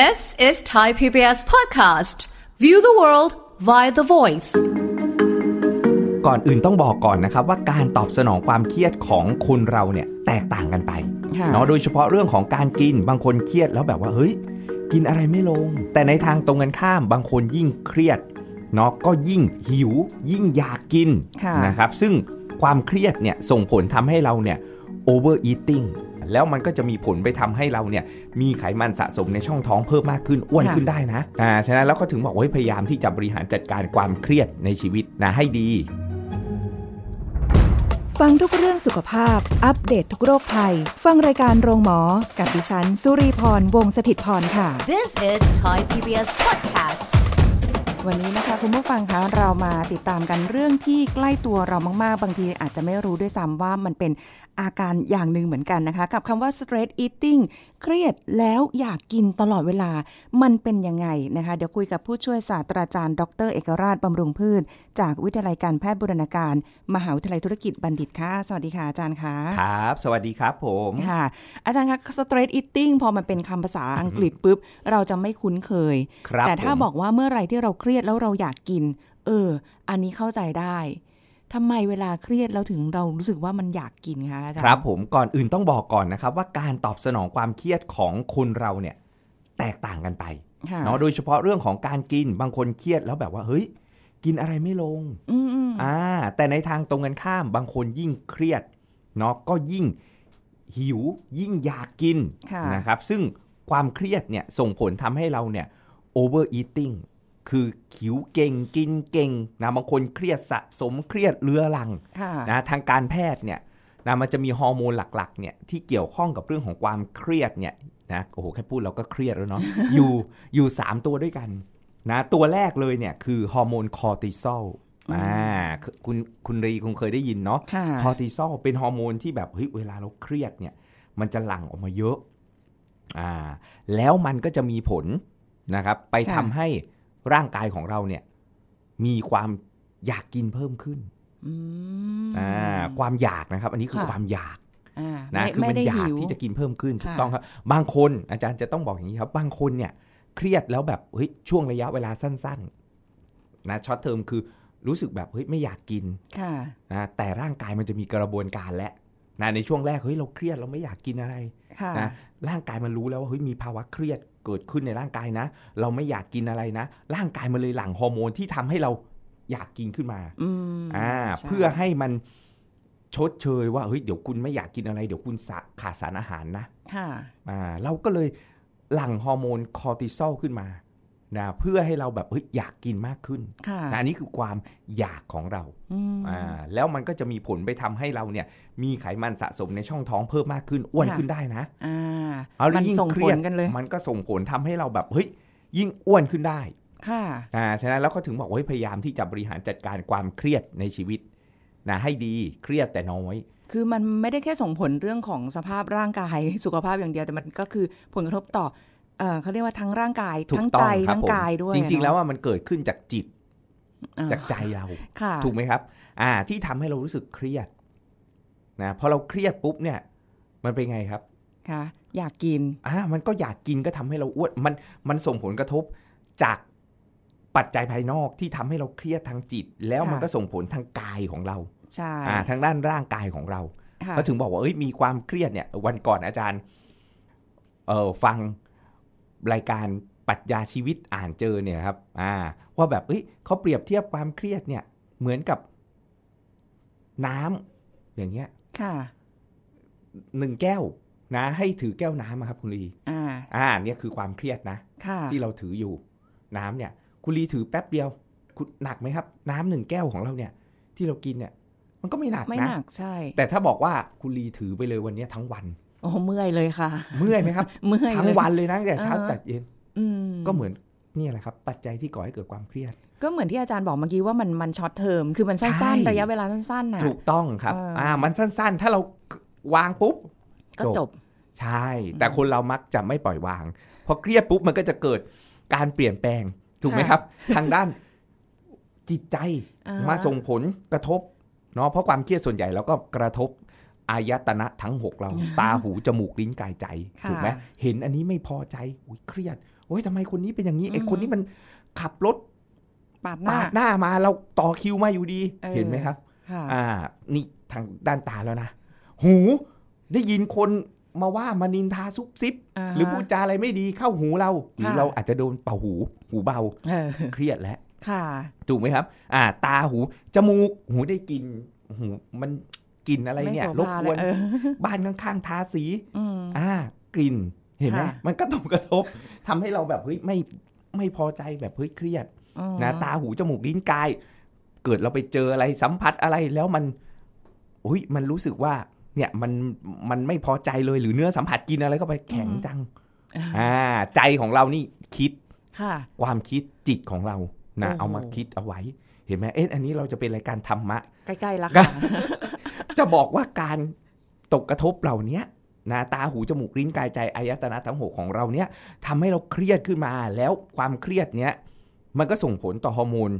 This is Thai PBS podcast. View the world via the voice. ก่อนอื่นต้องบอกก่อนนะครับว่าการตอบสนองความเครียดของคนเราเนี่ยแตกต่างกันไปค่ะเนาะโดยเฉพาะเรื่องของการกินบางคนเครียดแล้วแบบว่าเฮ้ยกินอะไรไม่ลง แต่ในทางตรงกันข้ามบางคนยิ่งเครียดเนาะก็ยิ่งหิว ยิ่งอยากกินค่ะนะครับซึ่งความเครียดเนี่ยส่งผลทำให้เราเนี่ย over eating แล้วมันก็จะมีผลไปทำให้เราเนี่ยมีไขมันสะสมในช่องท้องเพิ่มมากขึ้นอ้วนค่ะขึ้นได้นะอ่าฉะนั้นแล้วก็ถึงบอกว่าเฮ้ยพยายามที่จะบริหารจัดการความเครียดในชีวิตนะให้ดี ฟังทุกเรื่องสุขภาพ อัปเดตททุกโรคภัย ฟังรายการโรงหมอ กับดิฉัน สุรีพรวงศิตพรค่ะ This is Thai PBS podcast. วันนี้นะคะคุณผู้ฟังคะเรามาติดตามกันเรื่องที่ใกล้ตัวเรามากๆ บางทีอาจจะไม่รู้ด้วยซ้ำว่ามันเป็นอาการอย่างหนึ่งเหมือนกันนะคะ กับคำว่า stress eating เครียดแล้วอยากกินตลอดเวลามันเป็นยังไงนะคะ เดี๋ยวคุยกับผู้ช่วยศาสตราจารย์ ดร เอกราชบำรุงพืช จากวิทยาลัยการแพทย์บูรณาการ มหาวิทยาลัยธุรกิจบัณฑิตค่ะ สวัสดีค่ะอาจารย์คะครับ สวัสดีครับผมค่ะอาจารย์คะ stress eating พอมันเป็นคำภาษาอังกฤษปุ๊บเราจะไม่คุ้นเคยครับแต่ถ้าผมบอกว่าเมื่อไหรที่เราเครียดแล้วเราอยากกิน เออ อันนี้เข้าใจได้ทำไมเวลาเครียดเราถึงเรารู้สึกว่ามันอยากกินคะอาจารย์ครับผมก่อนอื่นต้องบอกก่อนนะครับ ว่าการตอบสนองความเครียดของคนเราเนี่ย แตกต่างกันไปค่ะเนาะโดยเฉพาะเรื่องของการกินบางคนเครียดแล้วแบบว่าเฮ้ย กินอะไรไม่ลงอืมอืมอ่า แต่ในทางตรงกันข้ามบางคนยิ่งเครียดเนาะก็ยิ่งหิวยิ่งอยากกินค่ะนะครับ ซึ่งความเครียดเนี่ยส่งผลทำให้เราเนี่ย over eating คือหิวเก่งกินเก่งนะบางคนเครียดสะสมเครียดเรื้อรังค่ะนะทางการแพทย์เนี่ยนะมันจะมีฮอร์โมนหลักๆเนี่ยที่เกี่ยวข้องกับเรื่องของความเครียดเนี่ยนะโอ้โหแค่พูดเราก็เครียดแล้วเนาะอยู่อยู่ 3 ตัวด้วยกันนะตัวแรกเลยเนี่ยคือฮอร์โมนคอร์ติซอลอ่าคุณคุณรีคงเคยได้ยินเนาะค่ะคอร์ติซอลเป็นฮอร์โมนที่แบบเฮ้ยเวลาเราเครียดเนี่ยมันจะหลั่งออกมาเยอะอ่าแล้วมันก็จะมีผลนะครับไปค่ะทำให้ ร่างกายของเราเนี่ยมีความอยากกินเพิ่มขึ้นอืมอ่าความอยากนะครับ อันนี้คือค่ะความอยากอ่านะไม่คือไม่มันได้อยากหิวที่จะกินเพิ่มขึ้นค่ะถูกต้องครับ บางคนอาจารย์จะต้องบอกอย่างนี้ครับ บางคนเนี่ยเครียดแล้วแบบเฮ้ยช่วงระยะเวลาสั้นๆนะช็อตเทอมคือรู้สึกแบบเฮ้ยไม่อยากกินค่ะนะแต่ร่างกายมันจะมีกระบวนการแล้วนะในช่วงแรกเฮ้ยเราเครียดเราไม่อยากกินอะไรค่ะนะร่างกายมันรู้แล้วว่าเฮ้ยมีภาวะเครียด เกิดขึ้นในร่างกายนะ เราไม่อยากกินอะไรนะ ร่างกายมันเลยหลั่งฮอร์โมนที่ทำให้เราอยากกินขึ้นมาอืมอ่าใช่เพื่อให้มันชดเชยว่าเฮ้ยเดี๋ยวคุณไม่อยากกินอะไร เดี๋ยวคุณสะขาดสารอาหารนะ ค่ะ อ่า เราก็เลยหลั่งฮอร์โมนคอร์ติซอลขึ้นมา นะเพื่อให้เราแบบเฮ้ยอยากกินมากขึ้นค่ะนะอันนี้คือความอยากของเราอืมอ่าแล้วมันก็จะมีผลไปทำให้เราเนี่ย มีไขมันสะสมในช่องท้องเพิ่มมากขึ้นอ้วนค่ะขึ้นได้นะอ่าเอาแล้วมันยิ่งส่งเคผรียลดกันเลย มันก็ส่งผลทำให้เราแบบเฮ้ยยิ่งอ้วนขึ้นได้ค่ะอ่าฉะนั้นแล้วก็ถึงบอกว่าเฮ้ยพยายามที่จะบริหารจัดการความเครียดในชีวิตนะให้ดีเครียดแต่น้อย คือมันไม่ได้แค่ส่งผลเรื่องของสภาพร่างกายสุขภาพอย่างเดียวแต่มันก็คือผลกระทบต่อ เออเขาเรียกว่าทั้งร่างกายถูทั้กงต้ใจองครับทั้งผมกายด้วย จริงๆเนอะแล้วว่ามันเกิดขึ้นจากจิตอ่าจากใจเราค่ะถูกไหมครับ อ่า ที่ทำให้เรารู้สึกเครียดนะพอเราเครียดปุ๊บเนี่ย มันเป็นไงครับค่ะอยากกินอ่ามันก็อยากกินก็ทำให้เราอ้วนมันมันส่งผลกระทบจากปัจจัยภายนอกที่ทำให้เราเครียดทางจิต แล้วมันค่ะก็ส่งผลทางกายของเราใช่อ่าทางด้านร่างกายของเราค่ะก็ถึงบอกว่าเอ้ยมีความเครียดเนี่ย วันก่อนอาจารย์เออฟัง รายการปรัชญาชีวิตอ่านเจอเนี่ยครับอ่าว่าแบบเอ้ยเขาเปรียบเทียบความเครียดเนี่ยเหมือนกับน้ำอย่างเงี้ย ค่ะหนึ่งแก้วนะ ให้ถือแก้วน้ำอะครับคุณลีอ่าอ่าเนี่ยคือความเครียดนะค่ะที่เราถืออยู่ น้ำเนี่ย คุณลีถือแป๊บเดียวคุณหนักไหมครับ น้ำหนึ่งแก้วของเราเนี่ย ที่เรากินเนี่ย มันก็ไม่หนักไม่นะหนักใช่ แต่ถ้าบอกว่าคุณลีถือไปเลยวันเนี้ยทั้งวัน โอ้เมื่อยเลยค่ะ เมื่อยไหมครับเมื่อยทั้เลงยวันเลยนะตั้งแต่เช้าอ่าฮะตัดเย็นอืมก็เหมือนเนี่ยแหละครับ ปัจจัยที่ก่อให้เกิดความเครียด ก็เหมือนที่อาจารย์บอกเมื่อกี้ว่ามันมันช็อตเทอมคือมันใช่สั้นๆ ระยะเวลาสั้นๆน่ะถูกต้องครับเอออ่อ่ามันสั้นๆ ถ้าเราวางปุ๊บ ก็จบ ใช่ แต่คนเรามักจะไม่ปล่อยวาง พอเครียดปุ๊บมันก็จะเกิดการเปลี่ยนแปลงถูกไหมค่ะครับ ทางด้านจิตใจอ่าฮะมาส่งผลกระทบเนาะเพราะความเครียดส่วนใหญ่แล้วก็กระทบ อายตนะทั้งหกเรา ตาหู จมูก ลิ้นกายใจค่ะถูกไหมเห็นอันนี้ไม่พอใจอุ๊ยเครียดอ้ยทำไมคนนี้เป็นอย่างนี้ไอ้อือฮึคนนี้มันขับรถปาดหน้าปาดหน้ามาเราต่อคิวมาอยู่ดีเออเห็นไหมครับค่ะอ่า นี่ทางด้านตาแล้วนะ หู ได้ยินคนมาว่ามานินทาซุบซิบาหรือพูดจาอะไรไม่ดีเข้าหูเรา หรือค่ะเราอาจจะโดนเป่าหู หูเบาเออเครียดแล้วค่ะถูกไหมครับ อ่า ตาหู จมูก หูได้กลินหูมัน กลิ่นอะไรเนี่ยม่โสรบภากเลวยนเออบ้านข้างๆทาสีอืมอ่ากลิ่นเห็นไหมค่ะมันก็ตกกระทบทำให้เราแบบเฮ้ยไม่ไม่พอใจแบบเฮ้ยเครียดอ๋อนะตาหูจมูกลิ้นกาย เกิดเราไปเจออะไรสัมผัสอะไรแล้วมันอุ้ยมันรู้สึกว่าเนี่ยมันมันไม่พอใจเลยหรือเนื้อสัมผัสกินอะไรก็ไปแข็งจังอ่าใจของเรานี่คิดค่ะ ความคิดจิตของเรานะโอ้โหเอามาคิดเอาไว้ เห็นไหมเอ๊ะอันนี้เราจะเป็นรายการธรรมะ ใกล้ๆแล้วก็ค่ะ จะบอกว่าการตกกระทบเหล่าเนี้ยนะตาหูจมูกลิ้นกายใจอายตนะทั้งหกของเราเนี้ยทำให้เราเครียดขึ้นมาแล้วความเครียดเนี้ยมันก็ส่งผลต่อฮอร์โมน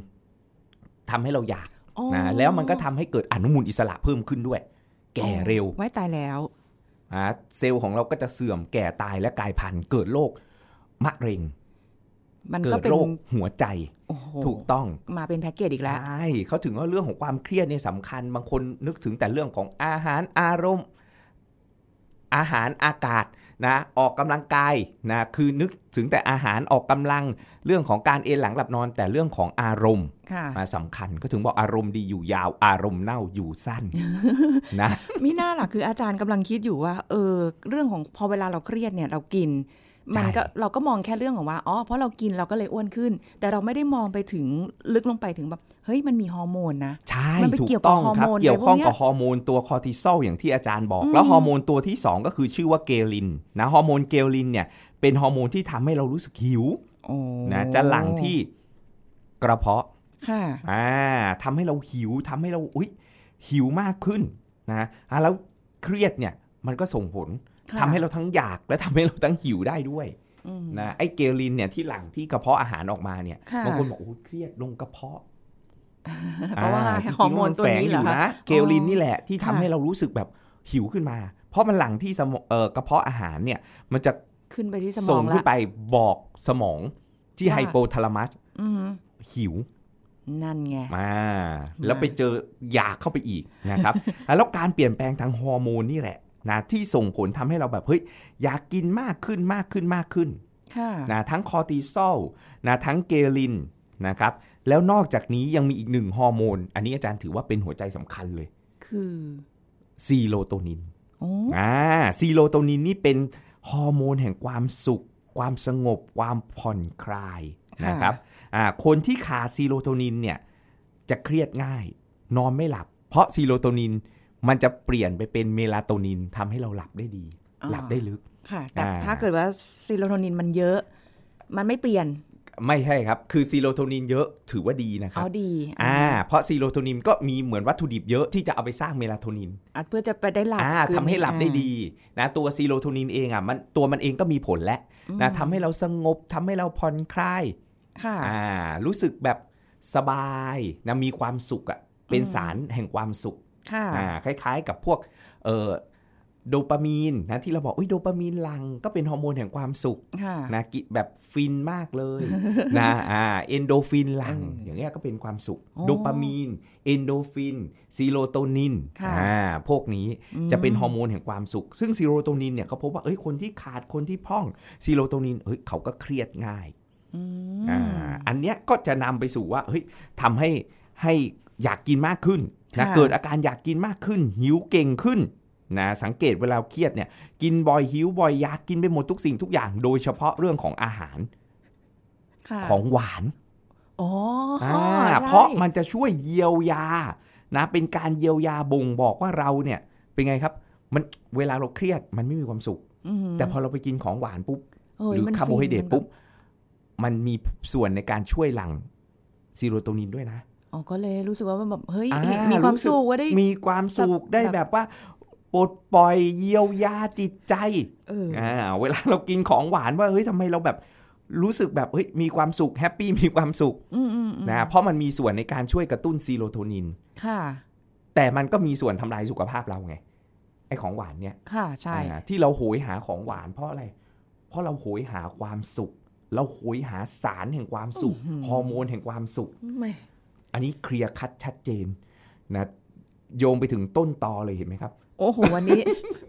ทำให้เราอยากอ๋อนะแล้วมันก็ทำให้เกิดอนุมูลอิสระเพิ่มขึ้นด้วย แก่เร็ว ไว้ตายแล้วอ่าเซลล์ของเราก็จะเสื่อมแก่ตายและกลายพันธุ์เกิดโรคมะเร็งมันเกิก็ดเป็นโรคหัวใจโอ้โห ถูกต้องมาเป็นแพ็กเกจอีกแล้วใช่เขาถึงว่าเรื่องของความเครียดเนี่ยสำคัญ บางคนนึกถึงแต่เรื่องของอาหารอารมณ์ อาหารอากาศนะออกกำลังกายนะคือนึกถึงแต่อาหารออกกำลังเรื่องของการเอนหลังหลับนอน แต่เรื่องของอารมณ์ค่ะมาสำคัญก็ถึงบอกอารมณ์ดีอยู่ยาว อารมณ์เน่าอยู่สั้นนะมิน่าล่ะคืออาจารย์กำลังคิดอยู่ว่าเออเรื่องของพอเวลาเราเครียดเนี่ยเรากิน มันก็เราก็มองแค่เรื่องของว่าอ๋อเพราะเรากินเราก็เลยอ้วนขึ้น แต่เราไม่ได้มองไปถึงลึกลงไปถึงแบบเฮ้ยมันมีฮอร์โมนนะใช่มันไปถูเกี่ยวกกับต้องครับฮอร์โมนเกี่ยวข้องอะไรพวกเนี้ยกับฮอร์โมนตัวคอร์ติซอลอย่างที่อาจารย์บอกอืมแล้วฮอร์โมนตัวที่ 2 ก็คือชื่อว่า ghrelin นะฮอร์โมน ghrelin เนี่ยเป็นฮอร์โมนที่ทำให้เรารู้สึกหิวโอ้นะจะหลั่งที่กระเพาะค่ะอ่าทำให้เราหิวทำให้เราอุ้ยหิวมากขึ้นนะอะแล้วเครียดเนี่ยมันก็ส่งผลค่ะ ทำให้เราทั้งอยากและทำให้เราทั้งหิวได้ด้วยอืมนะไอ้เกลินเนี่ยที่หลั่งที่กระเพาะอาหารออกมาเนี่ยค่ะบางคนบอกโอ้ยเครียดลงกระเพาะเพราะว่าจงๆฮอร์โมนตัวนี้เหรอแฝงยู่คะนะเกลินนี่แหละที่ทำค่ะให้เรารู้สึกแบบหิวขึ้นมา เพราะมันหลั่งที่สมองเอ่อกระเพาะอาหารเนี่ย มันจะขึ้นไปที่สมส่องงขึ้ละนไปบอกสมองที่ว่าไฮโปทาลามัสอืมหิวนั่นไงมาแล้วไปเจออยากเข้าไปอีกนะครับ แล้วการเปลี่ยนแปลงทางฮอร์โมนนี่แหละ นะที่ส่งผลทำให้เราแบบเฮ้ยอยากกินมากขึ้นมากขึ้นมากขึ้นค่ะนะทั้งคอร์ติซอลนะทั้ง ghrelin นะครับแล้วนอกจากนี้ยังมีอีกหนึ่งฮอร์โมน อันนี้อาจารย์ถือว่าเป็นหัวใจสำคัญเลย คือซีโรโทนินโอ้อ่าซีโรโทนินนี่เป็นฮอร์โมนแห่งความสุข ความสงบ ความผ่อนคลายนะครับอ่าคนที่ขาดซีโรโทนินเนี่ยจะเครียดง่าย นอนไม่หลับ เพราะซีโรโทนิน มันจะเปลี่ยนไปเป็นเมลาโทนินทำให้เราหลับได้ดี หลับได้ลึกค่ะ แต่อ่าถ้าเกิดว่าซีโรโทนินมันเยอะ มันไม่เปลี่ยนไม่ใช่ครับ คือซีโรโทนินเยอะถือว่าดีนะครัเอาบดีอ่าเพราะซีโรโทนินก็มีเหมือนวัตถุดิบเยอะที่จะเอาไปสร้างเมลาโทนินอะเพื่อจะไปได้หลับอ่าคืนทำให้หลับได้อ่าดีนะตัวซีโรโทนินเองอะมันตัวมันเองก็มีผลแล้วนะทำให้เราสงบทำให้เราผ่อนคลายค่ะอ่ารู้สึกแบบสบายนะมีความสุขอะเป็นสารแห่งความสุข ค่ะอ่าคล้ายๆ กับพวกเอ่อโดปามีนนะที่เราบอกอุ้ยโดปามีนหลั่งก็เป็นฮอร์โมนแห่งความสุขค่ะนะกิแบบฟินมากเลยนะอ่าเอนดอร์ฟินหลั่งเอออย่างเงี้ยก็เป็นความสุขอ๋อโดปามีน เอนดอร์ฟินซีโรโทนินค่ะอ่าพวกนี้จะเป็นฮอร์โมนแห่งความสุข ซึ่งซีโรโทนินเนี่ยเขาพบว่าเอ้ยคนที่ขาดคนที่พร่องซีโรโทนินเอ้ยเขาก็เครียดง่ายอืมอ่าอันเนี้ยก็จะนำไปสู่ว่าเฮ้ยทำให้ให้อยากกินมากขึ้น นะค่ะเกิดอาการอยากกินมากขึ้น หิวเก่งขึ้นนะสังเกตเวลาเครียดเนี่ยกินบ่อยหิวบ่อยอยากกินไปหมดทุกสิ่งทุกอย่าง โดยเฉพาะเรื่องของอาหารค่ะของหวานอ๋ออ่าใช่เพราะมันจะช่วยเยียวยานะเป็นการเยียวยาบ่งบอกว่าเราเนี่ยเป็นไงครับมันเวลาเราเครียดมันไม่มีความสุขอืมแต่พอเราไปกินของหวานปุ๊บเฮ้ยหรือมันคาร์โบไฮเดรตฟินมันแบบปุ๊บ มันมีส่วนในการช่วยหลั่งซีโรโทนินด้วยนะ อ๋อก็เลยรู้สึกว่ามันแบบเฮ้ยอ่มีความรู้สุขว่าได้มีความสุขได้แบบแบบว่าปลดปล่อยเยียวยาจิตใจเอออ่าเวลาเรากินของหวานว่าเฮ้ยทำไมเราแบบรู้สึกแบบเฮ้ยมีความสุข happy มีความสุขอืมอืมอืมนะเพราะมันมีส่วนในการช่วยกระตุ้นซีโรโทนิน ค่ะ แต่มันก็มีส่วนทำลายสุขภาพเราไงไอ้ของหวานเนี่ยค่ะใช่อ่าที่เราโหยหาของหวานเพราะอะไร เพราะเราโหยหาความสุข เราโหยหาสารแห่งความสุขฮอร์โมนแห่งความสุขไม่ อันนี้ clear cut ชัดเจนนะโยงไปถึงต้นตอเลยเห็นไหมครับ โอ้โหวันนี้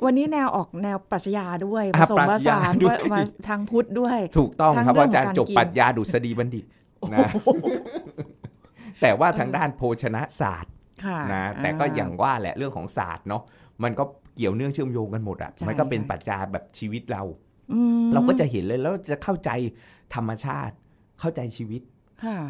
วันนี้แนวออกแนวปรัชญาด้วยผอะสมปรัผชญาสานด้วยว่าทางพุทธด้วย ถูกต้องทั้งครับเรื่องอาจารย์ของการจบกินปรัชญาดุษฎีบัณฑิตนะแต่ว่าทางด้านโภชนะศาสตร์ค่ะนะแต่ก็อย่างว่าแหละเรื่องของศาสตร์เนาะมันก็เกี่ยวเนื่องเชื่อมโยงกันหมดอะใช่มันก็เป็นค่ะปรัชญาแบบชีวิตเราอืมเราก็จะเห็นเลยแล้วจะเข้าใจธรรมชาติ เข้าใจชีวิตค่ะอ่า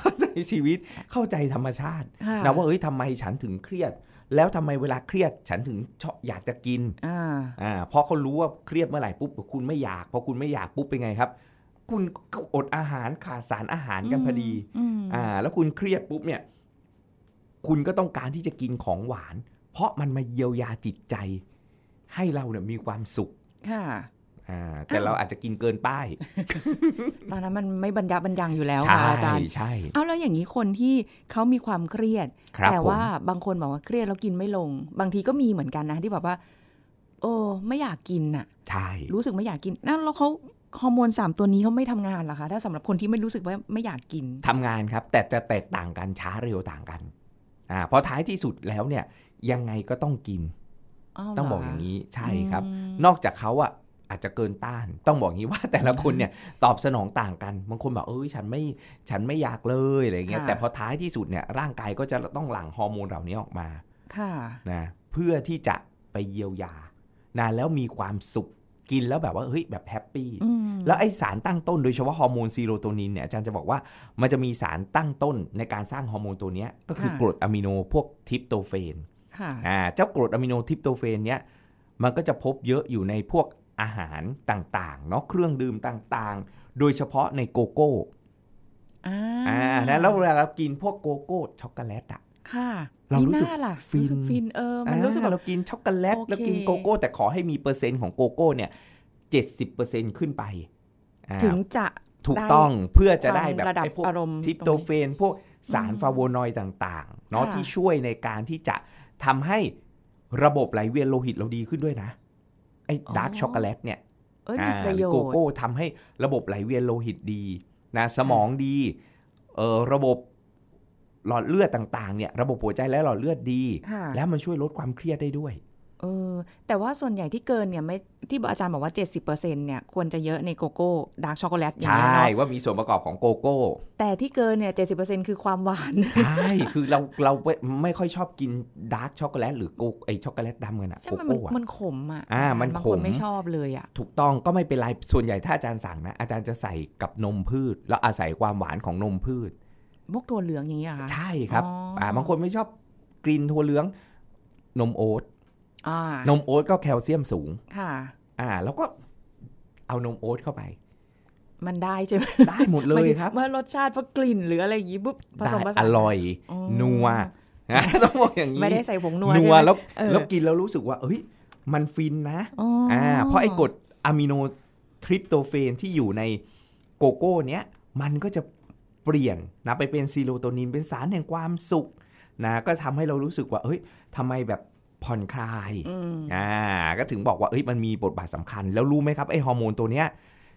เข้าใจชีวิตเข้าใจธรรมชาติค่ะนะว่าเอ้ยทำไมฉันถึงเครียด แล้วทำไมเวลาเครียดฉันถึงชอบอยากจะกินอ่าอ่าเพราะเขารู้ว่าเครียดเมื่อไหร่ปุ๊บคุณไม่อยากพอคุณไม่อยากปุ๊บเป็นไงครับ คุณก็อดอาหารขาดสารอาหารกันพอดีอืมอ่า แล้วคุณเครียดปุ๊บเนี่ย คุณก็ต้องการที่จะกินของหวาน เพราะมันมาเยียวยาจิตใจ ให้เราเนี่ยมีความสุขค่ะอ่า แต่เราอาจจะกินเกินป้าย ตอนนั้นมันไม่บรรยับบรรยังอยู่แล้วใช่ค่ะอาจารย์ใช่เอาแล้วอย่างนี้คนที่เขามีความเครียดครับแต่ผมว่าบางคนบอกว่าเครียดแล้วกินไม่ลง บางทีก็มีเหมือนกันนะที่แบบว่า โอ้ไม่อยากกินน่ะ ใช่ รู้สึกไม่อยากกินนั่นแล้วเขาฮอร์โมนสามตัวนี้เขาไม่ทำงานเหรอคะ ถ้าสำหรับคนที่ไม่รู้สึกว่าไม่อยากกินทำงานครับ แต่จะแตกต่างกันช้าเร็วต่างกันอ่าเพราะท้ายที่สุดแล้วเนี่ย ยังไงก็ต้องกินาวต้องเหรบอกอย่างนี้ใช่ครับอืมนอกจากเขาอะ อาจจะเกินต้าน ต้องบอกอย่างนี้ว่าแต่ละคนเนี่ยตอบสนองต่างกัน บางคนบอกเอ้ยฉันไม่ฉันไม่อยากเลยอะไรเงี้ยค่ะแต่พอท้ายที่สุดเนี่ยร่างกายก็จะต้องหลั่งฮอร์โมนเหล่านี้ออกมา ค่ะ นะ เพื่อที่จะไปเยียวยา นะ แล้วมีความสุขกินแล้วแบบว่าเฮ้ยแบบ happy อืมแล้วไอสารตั้งต้นโดยเฉพาะฮอร์โมนซีโรโทนินเนี่ยอาจารย์จะบอกว่ามันจะมีสารตั้งต้นในการสร้างฮอร์โมนตัวเนี้ยก็คือค่ะกรดอะมิโนพวกทริปโตเฟนค่ะอ่าเจ้ากรดอะมิโนทริปโตเฟนเนี้ยมันก็จะพบเยอะอยู่ในพวก อาหารต่างๆเนาะเครื่องดื่มต่างๆ โดยเฉพาะในโกโก้อ่าอ่านะแล้วเวลาเรากินพวกโกโก้ช็อกโกแลตอะค่ะเรารู้สึกมีหน้ล่ะฟินรู้สึกฟินเออมันรู้สึกอ่าแบบเรากินช็อกโกแลตโอเคแล้วกินโกโก้ แต่ขอให้มีเปอร์เซ็นต์ของโกโก้เนี่ยเจ็ดสิบเปอร์เซ็นต์ขึ้นไปอ่าถึงจะถูกต้องเพื่อจะได้ความแบบระดับไอ้พวกอารมณ์ทริปโตเฟน พวกสารฟลาโวนอยด์ต่างๆเนาะค่ะที่ช่วยในการที่จะทำให้ระบบไหลเวียนโลหิตเราดีขึ้นด้วยนะ ไอ้ดาร์กช็อกโกแลตเนี่ยเอ้ยมีประโยหอโกชน์โก้ทำให้ระบบไหลเวียนโลหิตดีนะสมองดีเออระบบหลอดเลือดต่างๆเนี่ยระบบหัวใจและหลอดเลือดดีค่ะแล้วมันช่วยลดความเครียดได้ด้วย เออแต่ว่าส่วนใหญ่ที่เกินเนี่ยไม่ที่อาจารย์บอกว่า 70%เนี่ยควรจะเยอะในโกโก้ดาร์กช็อกโกแลตอย่างใช่เงี้ยเนาะว่ามีส่วนประกอบของโกโก้ แต่ที่เกินเนี่ย70%คือความหวาน ใช่ คือเราเราไม่ไม่ค่อยชอบกินดาร์กช็อกโกแลตหรือโกไอช็อกโกแลตดำกันอะใช่โกมันโก้อะมันขมอะอ่ามันบางขคนมไม่ชอบเลยอะถูกต้องก็ไม่เป็นไร ส่วนใหญ่ถ้าอาจารย์สั่งนะอาจารย์จะใส่กับนมพืช แล้วอาศัยความหวานของนมพืชพวกถั่วเหลืองอย่างเงี้ยเหรอค่ะใช่ครับอ๋ออ่่าบางคนไม่ชอบกลิ่นถั่วเหลืองนมโอ๊ตอ่า นมโอ๊ตก็แคลเซียมสูง ค่ะ อ่า แล้วก็เอานมโอ๊ตเข้าไป มันได้ใช่ไหมได้หมดเลยครับ เมื่อรสชาติเพราะกลิ่นหรืออะไรอย่างงี้ปุ๊บได้ผสมผสานอร่อยอ๋อนัวนะต้องบอกอย่างนี้ ไม่ได้ใส่ผงนัวนัใช่วไหมแล้วเออแล้วกินแล้วรู้สึกว่า เอ้ย มันฟินนะอ๋อออ่า เพราะไอ้กรดอะมิโนทริปโตเฟนที่อยู่ในโกโก้เนี้ย มันก็จะเปลี่ยนนะไปเป็นซีโรโทนินเป็นสารแห่งความสุขนะก็ทำให้เรารู้สึกว่าเอ้ยทำไมแบบ ผ่อนคลายอืมอ่าก็ถึงบอกว่าเอ้ยมันมีบทบาทสำคัญ แล้วรู้ไหมครับไอ้ฮอร์โมนตัวเนี้ย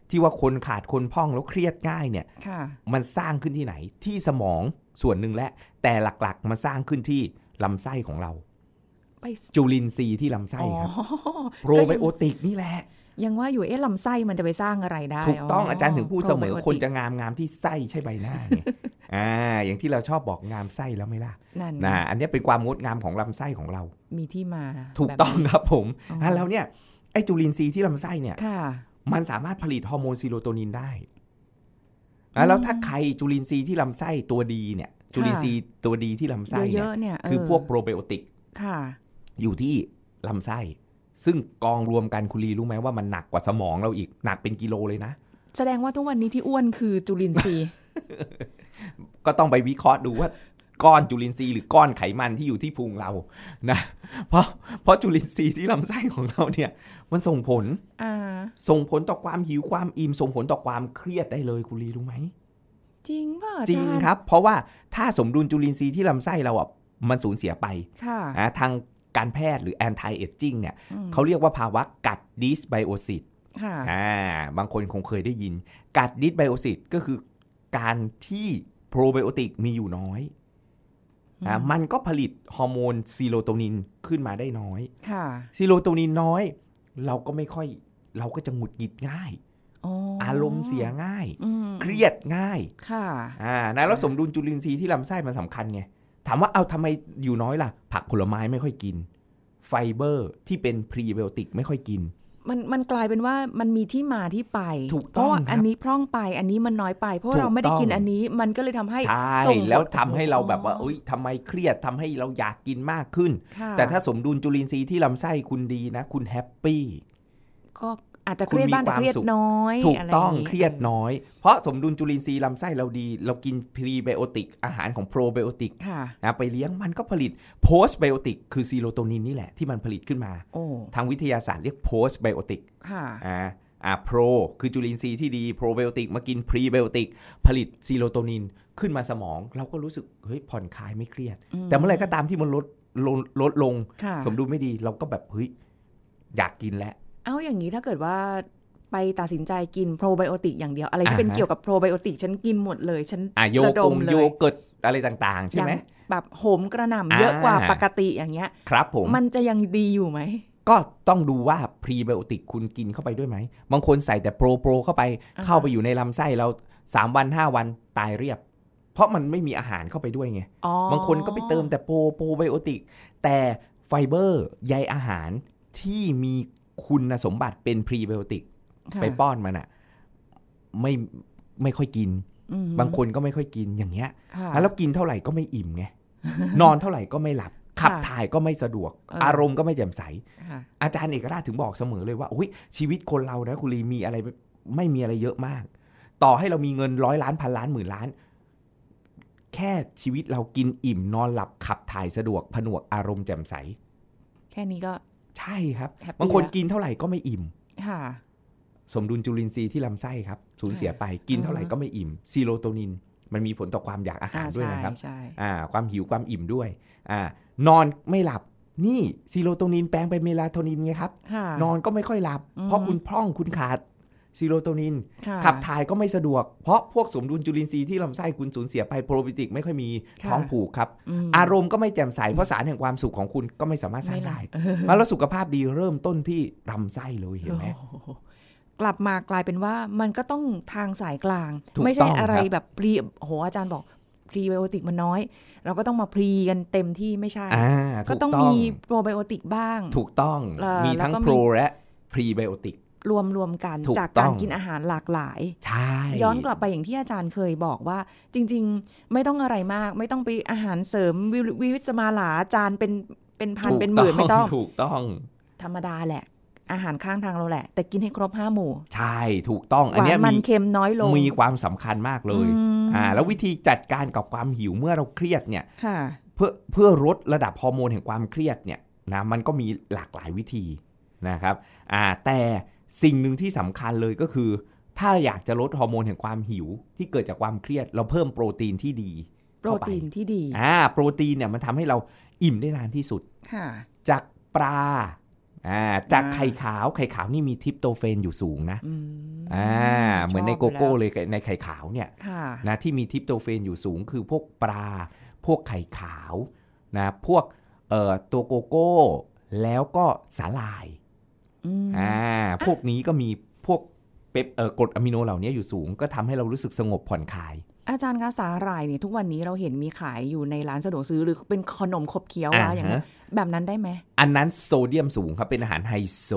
ที่ว่าคนขาดคนพ่องแล้วเครียดง่ายเนี่ยค่ะมันสร้างขึ้นที่ไหนที่สมองส่วนหนึ่งแหละ แต่หลักๆ มันสร้างขึ้นที่ลำไส้ของเราไปจุลินทรีย์ที่ลำไส้อ๋อครับโปรไบโอติกนี่แหละ ยังว่าอยู่เอ๊ะลำไส้มันจะไปสร้างอะไรได้ถูกต้องอาจารย์ถึงพูดเสมอ probiotic คนจะงามงามที่ไส้ใช่ใบหน้าไงอ่าอย่างที่เราชอบบอกงามไส้แล้วไหม่ล่ะนั่นนะอันเนี้ยเป็นความงดงามของลำไส้ของเรา มีที่มา ถูกต้องแบบนี้ครับผมอ๋ออ่อ่าแล้วเนี่ยไอ้จุลินทรีย์ที่ลำไส้เนี่ยค่ะมันสามารถผลิตฮอร์โมนซีโรโทนินได้อะแล้วถ้าใครจุลินทรีย์ที่ลำไส้ตัวดีเนี่ย จุลินทรีย์ตัวดีที่ลำไส้เยเนี่ยอะๆเนี่ยคือพวกโปรไบโอติกค่ะอยู่ที่ลำไส้ ซึ่งกองรวมกันคุณลีรู้ไหมว่ามันหนักกว่าสมองเราอีกหนักเป็นกิโลเลยนะ แสดงว่าทุกวันนี้ที่อ้วนคือจุลินทรีย์ก็ต้องไปวิเคราะห์ดูว่าก้อนจุลินทรีย์หรือก้อนไขมันที่อยู่ที่พุงเรานะเพราะเพราะจุลินทรีย์ที่ลำไส้ของเราเนี่ย มันส่งผลอ่าส่งผลต่อความหิวความอิ่มส่งผลต่อความเครียดได้เลยคุณลีรู้ไหมจริงป่ะอาจริงจาย์ครับ เพราะว่าถ้าสมดุลจุลินทรีย์ที่ลำไส้เราอะมันสูญเสียไปค่ะนะทาง การแพทย์หรือ anti aging เนี่ยอืมเขาเรียกว่าภาวะgut dysbiosis ค่ะอ่าบางคนคงเคยได้ยิน gut dysbiosis ก็คือการที่โปรไบโอติกมีอยู่น้อยอ่ามันก็ผลิตฮอร์โมนซีโรโทนินขึ้นมาได้น้อยค่ะซีโรโทนินน้อย เราก็ไม่ค่อย เราก็จะหงุดหงิดง่ายอ๋ออารมณ์เสียง่ายอืมเครียดง่าย ค่ะ อ่านะแล้วสมดุลจุลินทรีย์ที่ลำไส้มันสำคัญไง ถามว่าเอาทำไมอยู่น้อยล่ะ ผักผลไม้ไม่ค่อยกิน ไฟเบอร์ที่เป็นพรีไบโอติกไม่ค่อยกิน มันมันกลายเป็นว่ามันมีที่มาที่ไปถูกเพราะว่าต้องครับอันนี้พร่องไปอันนี้มันน้อยไป เพราะถูกเราไม่ได้กินต้องอันนี้มันก็เลยทำให้ใช่ส่งผแล้วทำให้เราแบบว่าอุ้ยทำไมเครียดทำให้เราอยากกินมากขึ้น ค่ะแต่ถ้าสมดุลจุลินทรีย์ที่ลำไส้คุณดีนะ คุณ happy ก็ อาจจะเครียดบ้างคุณมีแต่เครียดความสุขน้อยถูกะไรต้องย่านี้เครียดน้อย เพราะสมดุลจุลินทรีย์ลำไส้เราดี เรากินพรีไบโอติก อาหารของโปรไบโอติกค่ะนะไปเลี้ยงมันก็ผลิตpostbiotic คือซีโรโทนินนี่แหละที่มันผลิตขึ้นมาโอ้ทางวิทยาศาสตร์เรียก postbiotic ค่ะอ่าอ่าโปรคือจุลินทรีย์ที่ดีโปรไบโอติกมากินพรีไบโอติก ผลิตซีโรโทนินขึ้นมาสมอง เราก็รู้สึกเฮ้ยผ่อนคลายไม่เครียด แต่เมื่อไหร่ก็ตามที่มันลดลดลดลงค่ะสมดุลไม่ดีเราก็แบบเฮ้ยอยากกินแล้ว เอาอย่างนี้ถ้าเกิดว่าไปตัดสินใจกินโปรไบโอติกอย่างเดียว อะไรที่เป็นอ่าฮะเกี่ยวกับโปรไบโอติกฉันกินหมดเลย ฉันอะโยระดกมงเลโยยเกิร์ตอะไรต่างๆ ใช่ไหมอย่างแบบโหมกระหน่ำเยอะกว่าอ่าปกติอย่างเงี้ย ครับผมมันจะยังดีอยู่ไหม ก็ต้องดูว่าพรีไบโอติกคุณกินเข้าไปด้วยไหม บางคนใส่แต่โปรโปรเข้าไปอ่าฮะเข้าไปอยู่ในลำไส้เราสามวันห้าวันตายเรียบ เพราะมันไม่มีอาหารเข้าไปด้วยไงอ๋อบางคนก็ไปเติมแต่โปรโปรไบโอติกแต่ไฟเบอร์ใยอาหารที่มี คุณสมบัติเป็นพรีไบโอติกค่ะไปป้อนมันอะไม่ไม่ค่อยกินอืมบางคนก็ไม่ค่อยกินอย่างเงี้ยค่ะแล้วกินเท่าไหร่ก็ไม่อิ่มไงนอนเท่าไหร่ก็ไม่หลับขับค่ะถ่ายก็ไม่สะดวกเออออารมณ์ก็ไม่แจ่มใสค่ะอาจารย์เอกราชถึงบอกเสมอเลยว่าอุยชีวิตคนเรานะคุณลีมีอะไรไม่ไม่มีอะไรเยอะมาก ต่อให้เรามีเงินร้อยล้านพันล้านหมื่นล้าน แค่ชีวิตเรากินอิ่มนอนหลับขับถ่ายสะดวกผนวกอารมณ์แจ่มใส แค่นี้ก็ ใช่ครับแฮปปี้บางคนแล้วกินเท่าไหร่ก็ไม่อิ่มค่ะสมดุลจุลินทรีย์ที่ลำไส้ครับสูญเสียไปกินเท่าไหร่ก็ไม่อิ่มซีโรโทนิน มันมีผลต่อความอยากอาหารอ่าด้วยใช่นะครับใช่อ่าความหิวความอิ่มด้วยอ่านอนไม่หลับนี่ซีโรโทนินแปลงไปเมลาโทนินไงครับค่ะนอนก็ไม่ค่อยหลับอืมเพราะคุณพร่องคุณขาด ซีโรโทนินค่ะขับถ่ายก็ไม่สะดวก เพราะพวกสมดุลจุลินทรีย์ที่ลำไส้คุณสูญเสียไปโปรไบโอติกไม่ค่อยมีค่ะท้องผูกครับมอารมณ์ก็ไม่แจ่มใสเพราะสารแห่งความสุขของคุณก็ไม่สามารถสร้างได้เออแล้วสุขภาพดีเริ่มต้นที่ลำไส้เลยเห็นไหมโอ้โหกลับมากลายเป็นว่ามันก็ต้องทางสายกลางถูกไม่ใช่ต้องอะไรครับแบบพรีโหอาจารย์บอกพรีไบโอติกมันน้อย เราก็ต้องมาพรีกันเต็มที่ไม่ใช่อ่าก็ถูกต้องต้องมีโปรไบโอติกบ้าง ถูกต้องเอ่อมีทั้งแล้วก็มีโปรและพรีไบโอติก รวมรวมกันถูกจากต้การองกินอาหารหลากหลายใช่ย้อนกลับไปอย่างที่อาจารย์เคยบอกว่า จริง ๆ ไม่ต้องอะไรมาก ไม่ต้องไปอาหารเสริมวิวิวิสมาหลาจานเป็นเป็นพันถูกเป็นหมื่นไม่ต้องถูกต้อง ธรรมดาแหละ อาหารข้างทางเราแหละ แต่กินให้ครบห้าหมู่ ใช่ถูกต้องหอันวาเนี้นยมันมีเค็มน้อยลงมีความสำคัญมากเลยอืมอ่าแล้ววิธีจัดการกับความหิวเมื่อเราเครียดเนี่ยค่ะเพื่อเพื่อลดระดับฮอร์โมนแห่งความเครียดเนี่ยนะมันก็มีหลากหลายวิธีนะครับอ่าแต่ สิ่งหนึ่งที่สำคัญเลยก็คือ ถ้าอยากจะลดฮอร์โมนแห่งความหิว ที่เกิดจากความเครียด เราเพิ่มโปรตีนที่ดีโปรเข้าไปตีนที่ดีอ่าโปรตีนเนี่ยมันทำให้เราอิ่มได้นานที่สุดค่ะจากปลาอ่าจากอ่าไข่ขาวไข่ขาวนี่มี tryptophan อยู่สูงนะอืมอ่าเหมือนในชบโกโก้ยู่แวเลยในไข่ขาวเนี่ยค่ะนะที่มี tryptophan อยู่สูงคือพวกปลา พวกไข่ขาวนะพวกเอ่อตัวโกโก้ แล้วก็สาหร่าย อืมอ่าพวกนี้ก็มีพวกเปปเอ่อกรดอะมิโนเหล่านี้อยู่สูง ก็ทำให้เรารู้สึกสงบผ่อนคลาย อาจารย์คะสาหร่ายเนี่ยทุกวันนี้เราเห็นมีขายอยู่ในร้านสะดวกซื้อหรือเป็นขนมขบเคี้ยวอ่าอะอย่างเงี้ยฮะแบบนั้นได้ไหม อันนั้นโซเดียมสูงครับ เป็นอาหารไฮโซ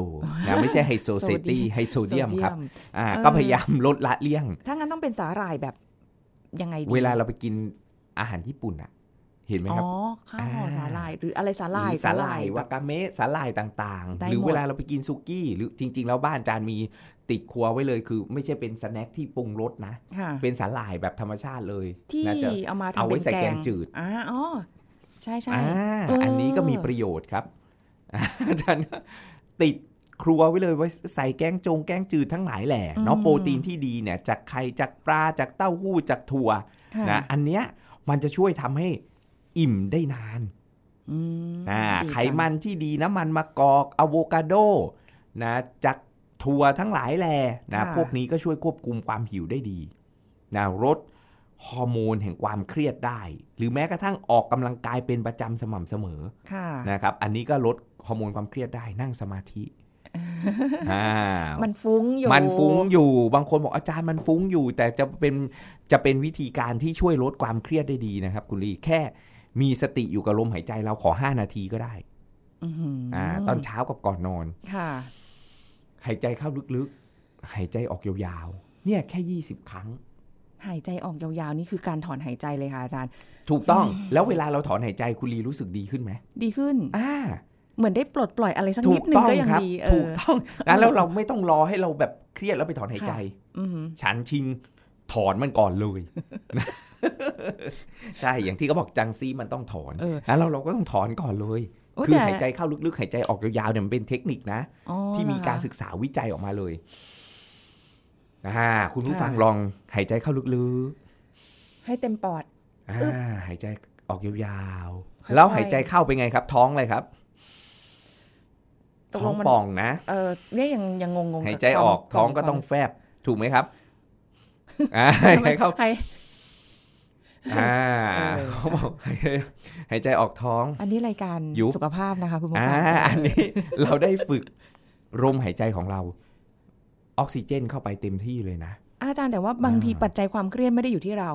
นะไม่ใช่ไฮโซเซตี้ไฮโซเดียมครับอ่าเออก็พยายามลดละเลี่ยง ถ้างั้นต้องเป็นสาหร่ายแบบยังไงดีเวลาเราไปกินอาหารญี่ปุ่นอะ เห็นไหมอ๋ครับอข้าวห่ออ่าสาหร่ายหรืออะไรสาหร่ายหรือสาหร่ายแบบวากาเมะสาหร่ายต่างได้ๆหรือหมดเวลาเราไปกินซุกี้ หรือจริง ๆ แล้วบ้านจานมีติดครัวไว้เลยคือ ไม่ใช่เป็นสแน็คที่ปรุงรสนะค่ะเป็นสาหร่ายแบบธรรมชาติเลย ที่น่าจะเอามาทำเอาไว้เป็นใส่แกแกงงจืดอ่าอ๋อใช่ใช่อ่าเอออัอันนี้ก็มีประโยชน์ครับอาจารย์ก็ติดครัวไว้เลยไว้ใส่แกงจงแกงจืดทั้งหลายแหละเนาะโปรตีนที่ดีเนี่ยจากไข่จากปลาจากเต้าหู้จากถั่วค่ะนะอันเนี้ยมันจะช่วยทำให้ อิ่มได้นานอืมอ่าดีจังไขมันที่ดีน้ำมันมะกอกอะโวคาโดนะจากถั่วทั้งหลายแหล่นะค่ะพวกนี้ก็ช่วยควบคุมความหิวได้ดีนะลดฮอร์โมนแห่งความเครียดได้ หรือแม้กระทั่งออกกำลังกายเป็นประจำสม่ำเสมอค่ะนะครับ อันนี้ก็ลดฮอร์โมนความเครียดได้นั่งสมาธิอ่ามันฟุ้งอยู่ มันฟุ้งอยู่ บางคนบอกอาจารย์มันฟุ้งอยู่ แต่จะเป็นจะเป็นวิธีการที่ช่วยลดความเครียดได้ดีนะครับ คุณลีแค่ มีสติอยู่กับลมหายใจเราขอ5นาทีก็ได้อื้อหือออ่า ตอนเช้ากับก่อนนอนค่ะ หายใจเข้าลึกๆ หายใจออกยาวๆ เนี่ยแค่20ครั้ง หายใจออกยาวๆ นี่คือการถอนหายใจเลยค่ะอาจารย์ ถูกต้อง แล้วเวลาเราถอนหายใจคุณลีรู้สึกดีขึ้นไหม ดีขึ้น อ่าเหมือนได้ปลดปล่อยอะไรสักถูนิดกนึงต้องก็ยังครับดีเอถูอกต้องนะแล้วเราไม่ต้องรอให้เราแบบเครียดแล้วไปถอนหายใจอือหือฉันชิง ถอนมันก่อนเลยใช่อย่างที่เขาบอกจังซีมันต้องถอนเออแล้วเราเราก็ต้องถอนก่อนเลยโอ้คือแต่หายใจเข้าลึกๆหายใจออกยาวๆเนี่ยมันเป็นเทคนิคนะอ๋อที่มีการเหอคะศึกษาวิจัยออกมาเลยอ่าคุณผู้ค่ะฟังลองหายใจเข้าลึกให้เต็มปอดๆอ่าอึ๊บหายใจออกยาวค่อยๆๆแล้วหายใจเข้าเป็นไงครับ ท้องเลยครับตกท้ลองงมันป่องนะ เออเนี่ยยังยังงงๆหายกับใจออกความท้องก็ความต้องแฟบถูกไหมครับ อ่าทำไมหายใจเข้าให้อ่าเออเขาบอกหายใจหายใจออกท้อง อันนี้รายการยุบสุขภาพนะคะคุณผู้อ่าฟังอันนี้เราได้ฝึกลมหายใจของเรา ออกซิเจนเข้าไปเต็มที่เลยนะอาจารย์แต่ว่าบางทีอ่าปัจจัยความเครียดไม่ได้อยู่ที่เรา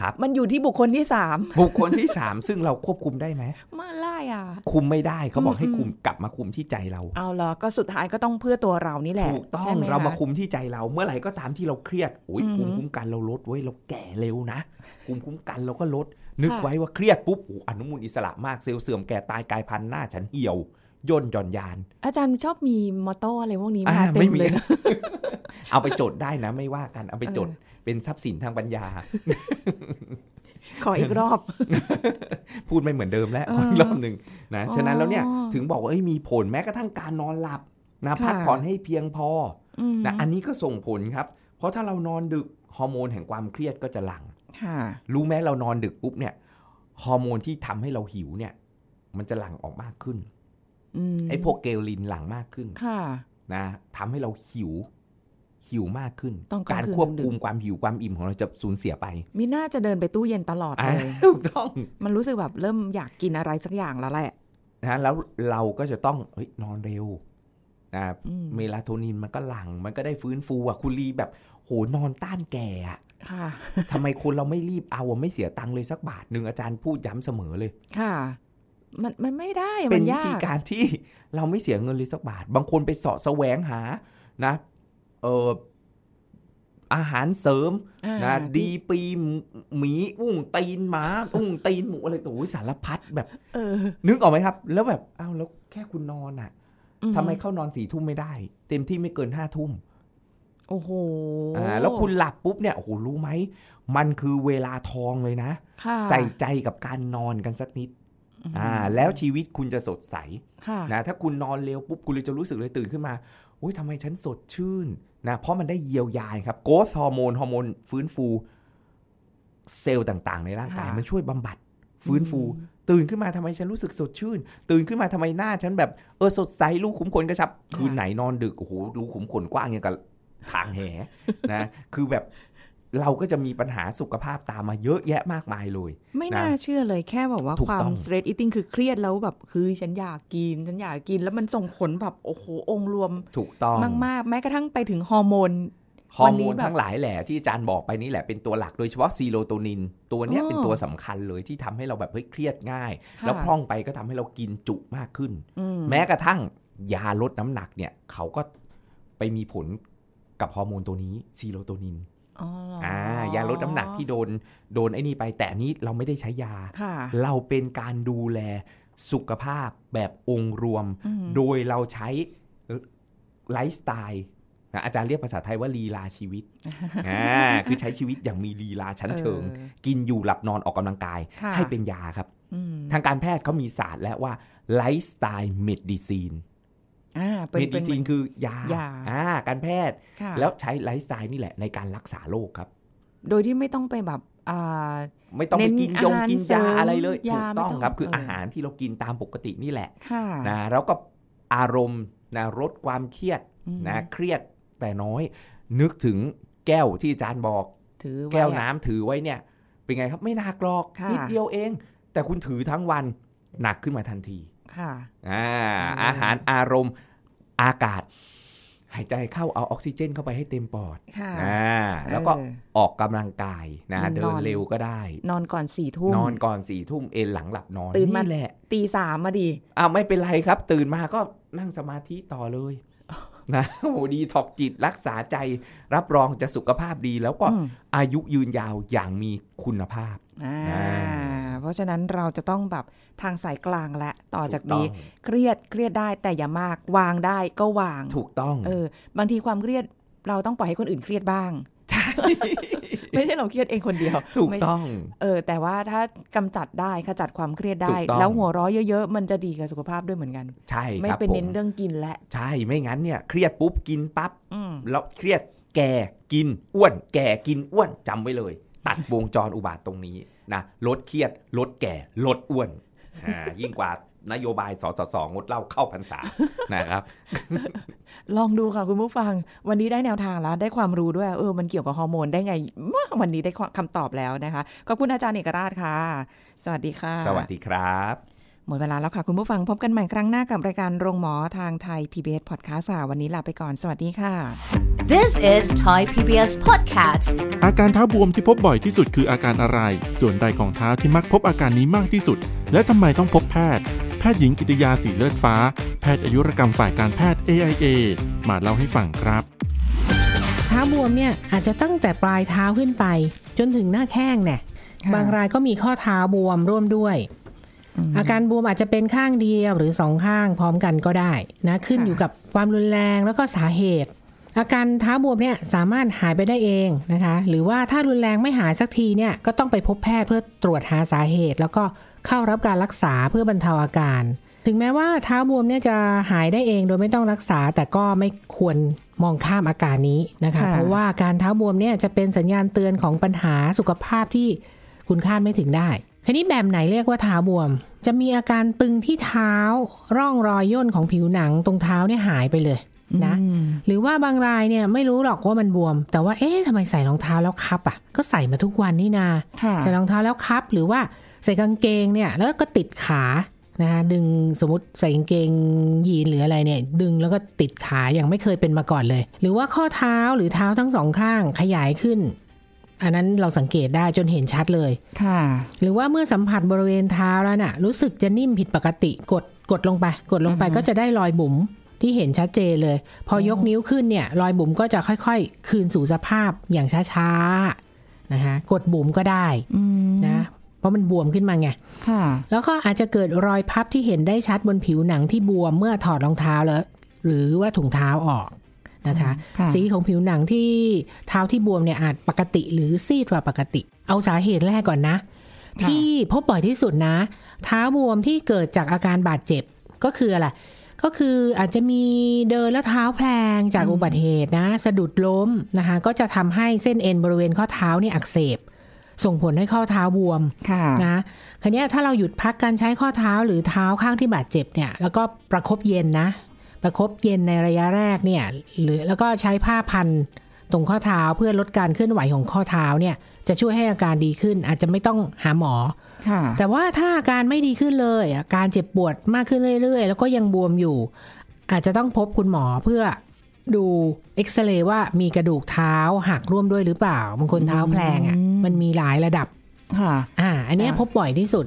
ครับ มันอยู่ที่บุคคลที่สามบุคคลที่สามซึ่งเราควบคุมได้ไหมมาไล่อะ คุมไม่ได้เขาบอกอืมให้อืมคุมกลับมาคุมที่ใจเรา เอาเหรอก็สุดท้ายก็ต้องเพื่อตัวเรานี่แหละถูกต้องใช่ไหเรามาคะคุมที่ใจเรา เมื่อไหร่ก็ตามที่เราเครียดโอ้ยอือหืภูอมิคุ้มกันเราลดไว้ยเราแก่เร็วนะภูมิคุ้มกันเราก็ลด นึกค่ะไว้ว่าเครียดปุ๊บโอ้อนุมูลอิสระมากเซลล์เสื่อมแก่ตายกลายพันธุ์หน้าฉันเหี่ยวย่นหย่อนยาน อาจารย์ชอบมีมอตโต้อะไรพวกนี้อ่ามาเต็ไม่มมีเลยนะเอาไปจดได้นะ ไม่ว่ากันเอาไปจด เออเป็นทรัพย์สินทางปัญญา ขออีกรอบ พูดไม่เหมือนเดิมแล้วเออขออีกรอบหนึ่งนะอ๋อฉะนั้นแล้วเนี่ยถึงบอกว่าเอ้ยมีผลแม้กระทั่งการนอนหลับนะค่ะพักผ่อนให้เพียงพออืมนะอันนี้ก็ส่งผลครับ เพราะถ้าเรานอนดึกฮอร์โมนแห่งความเครียดก็จะหลั่งค่ะรู้ไหมเรานอนดึกปุ๊บเนี่ยฮอร์โมนที่ทำให้เราหิวเนี่ย มันจะหลั่งออกมากขึ้นอืมไอ้พวกเกลลินหลั่งมากขึ้น ค่ะ นะทำให้เราหิว หิวมากขึ้นตอนกลางการคืนควบดึกคุมความหิวความอิ่มของเราจะสูญเสียไป มีน่าจะเดินไปตู้เย็นตลอดอ่าเลยถูกต้อง มันรู้สึกแบบเริ่มอยากกินอะไรสักอย่างแล้วแหละนะแล้วเราก็จะต้องเฮ้ยนอนเร็วนะอืมเมลาโทนินมันก็หลั่งมันก็ได้ฟื้นฟูอะคุณลีแบบโหนอนต้านแก่อะค่ะทำไมคนเราไม่รีบเอาอะไม่เสียตังค์เลยสักบาทหนึ่งอาจารย์พูดย้ำเสมอเลย ค่ะ มันมันไม่ได้เป็มันนวิยากธีการที่เราไม่เสียเงินเลยสักบาท บางคนไปเสาะแสวงหานะ เอออาหารเสริมอ่านะดีที่ปีหมีอุ้งตีนหมาอุ้งตีนหมูอะไรโอ้ยสารพัดแบบเออนึกออกไหมครับ แล้วแบบอ้าวแล้วแค่คุณนอนอะอืทำไมเข้านอนสี่ทุ่มไม่ได้ เต็มที่ไม่เกินห้าทุ่มโอ้โหอ่าแล้วคุณหลับปุ๊บเนี่ยโอ้โหรู้ไหม มันคือเวลาทองเลยนะค่ะใส่ใจกับการนอนกันสักนิดอ่าแล้วชีวิตคุณจะสดใสค่ะนะถ้าคุณนอนเร็วปุ๊บคุณเลยจะรู้สึกเลยตื่นขึ้นมาอุ้ยทำไมฉันสดชื่น นะเพราะมันได้เยียวยา growth hormone ฮอร์โมนฟื้นฟูเซลล์ต่าง ๆ ในร่างกายค่ะมันช่วยบำบัด ฟื้นฟู ตื่นขึ้นมาทำไมฉันรู้สึกสดชื่น ตื่นขึ้นมาทำไมหน้าฉันแบบเออสดใสรูขุมขนกระชับ คืนไหนนอนดึกโอ้โหรูขุมขนกว้างอย่างกับทางแหนะคือแบบ เราก็จะมีปัญหาสุขภาพตามมาเยอะแยะมากมายเลย ไม่น่าเชื่อเลยแค่แบบว่าถูกความต้อง stress eating คือเครียดแล้วแบบคือฉันอยากกิน ฉันอยากกินแล้วมันส่งผลแบบโอ้โหองค์รวมถูกต้องมากๆ แม้กระทั่งไปถึงฮอร์โมนฮอวัร์นโมนี้นแบบทั้งหลายแหละที่อาจารย์บอกไปนี่แหละเป็นตัวหลักโดยเฉพาะ serotonin ตัวเนี้ยอ๋อเป็นตัวสำคัญเลยที่ทำให้เราแบบเฮ้ยเครียดง่ายค่ะแล้วพร่องไปก็ทำให้เรากินจุมากขึ้นอืมแม้กระทั่งยาลดน้ำหนักเนี่ยเขาก็ไปมีผลกับฮอร์โมนตัวนี้ serotonin อ๋อเหรออ่ายาลดน้ำหนักที่โดนโดนไอ้นี่ไป แต่อันนี้เราไม่ได้ใช้ยาค่ะเราเป็นการดูแลสุขภาพแบบองค์รวมอืมโดยเราใช้ไลฟ์สไตล์นะอาจารย์เรียกภาษาไทยว่าลีลาชีวิตอ่าคือใช้ชีวิตอย่างมีลีลาชั้นเชิงออกินอยู่หลับนอนออกกำลังกายค่ะให้เป็นยาครับอืมทางการแพทย์เขามีศาสตร์แล้วว่า lifestyle medicine อ่า เป็นเมเป็ดินซีนคือยายาอ่าการแพทย์ค่ะแล้วใช้ไลฟ์สไตล์นี่แหละในการรักษาโรคครับ โดยที่ไม่ต้องไปแบบอ่าไม่ต้องไปเน้นกินยงอาหารกินเสริยามอะไรเลยยาถูกต้องไม่ต้องครับ คือเออออาหารที่เรากินตามปกตินี่แหละค่ะนะแล้วก็อารมณ์นะลดความเครียดอืมนะเครียดแต่น้อย นึกถึงแก้วที่อาจารย์บอกถือไแก้วอะน้ำถือไว้เนี่ย เป็นไงครับไม่หนักหรอกค่ะนิดเดียวเอง แต่คุณถือทั้งวันหนักขึ้นมาทันที ค่ะอ่าอืมอาหารอารมณ์อากาศ หายใจเข้าเอาออกซิเจนเข้าไปให้เต็มปอดค่ะอ่าแล้วก็เออออกกำลังกายนะนอนเดินเร็วก็ได้ นอนก่อนสี่ทุ่มนอนก่อนสี่ทุ่มเอนหลังหลับนอนตื่นมานี่แหละตีสามมาดีอ้าวไม่เป็นไรครับ ตื่นมาก็นั่งสมาธิต่อเลยนะโอ้โหดีถอกจิตรักษาใจรับรองจะสุขภาพดีแล้วก็อืมอายุยืนยาวอย่างมีคุณภาพอ่าอ่า เพราะฉะนั้นเราจะต้องแบบทางสายกลางและต่อจากถูนี้ต้องเครียดเครียดได้แต่อย่ามากวางได้ก็วาง ถูกต้องเออบางทีความเครียดเราต้องปล่อยให้คนอื่นเครียดบ้างไม่ใช่เราเครียดเองคนเดียว ถูกไม่ต้อง เออ แต่ว่าถ้ากำจัดได้ขจัดความเครียดได้ถูกต้องแล้วหัวเราะเยอะๆ มันจะดีกับสุขภาพด้วยเหมือนกัน ใช่ ไม่ครับไปผมเน้นเรื่องกินและ ใช่ ไม่งั้นเนี่ย เครียดปุ๊บกินปั๊บอืมแล้วเครียดแก่กินอ้วน แก่กินอ้วนจำไว้เลย ตัดวงจรอุบาทตรงนี้นะลดเครียดลดแก่ลดอ้วนอ่ายิ่งกว่านโยบายสสสงดเหล้าเข้าพรรษานะครับ ลองดูค่ะคุณผู้ฟัง วันนี้ได้แนวทางแล้ว ได้ความรู้ด้วย เออ มันเกี่ยวกับฮอร์โมนได้ไงมะวันนี้ได้คำตอบแล้วนะคะ ขอบคุณอาจารย์เอกราชค่ะ สวัสดีค่ะ สวัสดีครับ หมดเวลาแล้วค่ะ คุณผู้ฟังพบกันใหม่ครั้งหน้ากับรายการโรงหมอทางไทย PBS Podcast ค่ะวันนี้ลาไปก่อน สวัสดีค่ะ This is Thai PBS Podcast. อาการเท้าบวมที่พบบ่อยที่สุดคืออาการอะไร ส่วนใดของเท้าที่มักพบอาการนี้มากที่สุด และทำไมต้องพบแพทย์แพทย์หญิงกิติยาสีเลือดฟ้า แพทย์อายุรกรรมฝ่ายการแพทย์ AIA มาเล่าให้ฟังครับเท้าบวมเนี่ยอาจจะตั้งแต่ปลายเท้าขึ้นไป จนถึงหน้าแข้งเนี่ยค่ะบางรายก็มีข้อเท้าบวมร่วมด้วย อาการบวมอาจจะเป็นข้างเดียวหรือสองข้างพร้อมกันก็ได้นะขึ้นอยู่กับความรุนแรงแล้วก็สาเหตุ อาการเท้าบวมเนี่ยสามารถหายไปได้เองนะคะ หรือว่าถ้ารุนแรงไม่หายสักทีเนี่ยก็ต้องไปพบแพทย์เพื่อตรวจหาสาเหตุ แล้วก็เข้ารับการรักษาเพื่อบรรเทาอาการ ถึงแม้ว่าเท้าบวมเนี่ยจะหายได้เองโดยไม่ต้องรักษาแต่ก็ไม่ควรมองข้ามอาการนี้นะคะค่ะเพราะว่าการเท้าบวมเนี่ยจะเป็นสัญญาณเตือนของปัญหาสุขภาพที่คุณคาดไม่ถึงได้ ทีนี้แบบไหนเรียกว่าเท้าบวม จะมีอาการตึงที่เท้า ร่องรอยย่นของผิวหนังตรงเท้าเนี่ยหายไปเลยนะอืมหรือว่าบางรายเนี่ยไม่รู้หรอกว่ามันบวม แต่ว่าเอ๊ะทำไมใส่รองเท้าแล้วคับอะ ก็ใส่มาทุกวันนี่นาค่ะใส่รองเท้าแล้วคับ หรือว่าใส่กางเกงเนี่ย แล้วก็ติดขานะคะดึงสมมติใส่กางเกงยีนหรืออะไรเนี่ย ดึงแล้วก็ติดขาอย่างไม่เคยเป็นมาก่อนเลย หรือว่าข้อเท้าหรือเท้าทั้งสองข้างขยายขึ้น อันนั้นเราสังเกตได้จนเห็นชัดเลย ค่ะ หรือว่าเมื่อสัมผัสบริเวณเท้าแล้วน่ะ รู้สึกจะนิ่มผิดปกติกดกดลงไป กดลงไปก็จะได้รอยบุ๋มที่เห็นชัดเจนเลย พอยกนิ้วขึ้นเนี่ย รอยบุ๋มก็จะค่อยๆ คืนสู่สภาพอย่างช้าๆนะคะกดบุ๋มก็ได้อืมนะเพราะมันบวมขึ้นมาไง ค่ะ แล้วก็อาจจะเกิดรอยพับที่เห็นได้ชัดบนผิวหนังที่บวมเมื่อถอดรองเท้าแล้ว หรือว่าถุงเท้าออก นะคะค่ะสีของผิวหนังที่เท้าที่บวมเนี่ยอาจปกติหรือซีดกว่าปกติ เอาสาเหตุแรกก่อนนะค่ะที่พบบ่อยที่สุดนะ เท้าบวมที่เกิดจากอาการบาดเจ็บก็คืออะไรก็คืออาจจะมีเดินแล้วเท้าแพลงจากอุบัติเหตุนะ สะดุดล้มนะคะ ก็จะทำให้เส้นเอ็นบริเวณข้อเท้าเนี่ยอักเสบ ส่งผลให้ข้อเท้าบวมค่ะนะคันนี้ยถ้าเราหยุดพักการใช้ข้อเท้าหรือเท้าข้างที่บาดเจ็บเนี่ย แล้วก็ประคบเย็นนะ ประคบเย็นในระยะแรกเนี่ยหรือแล้วก็ใช้ผ้าพันตรงข้อเท้าเพื่อลดการเคลื่อนไหวของข้อเท้าเนี่ยจะช่วยให้อาการดีขึ้น อาจจะไม่ต้องหาหมอค่ะแต่ว่าถ้าอาการไม่ดีขึ้นเลยอาการเจ็บปวดมากขึ้นเรื่อย ๆ แล้วก็ยังบวมอยู่ อาจจะต้องพบคุณหมอเพื่อดูเอ็กซเรย์ว่ามีกระดูกเท้าหักร่วมด้วยหรือเปล่าบางคนเท้าแพลงอะอืมมันมีหลายระดับค่ะอ่า อันเนี้ยค่ะพบบ่อยที่สุด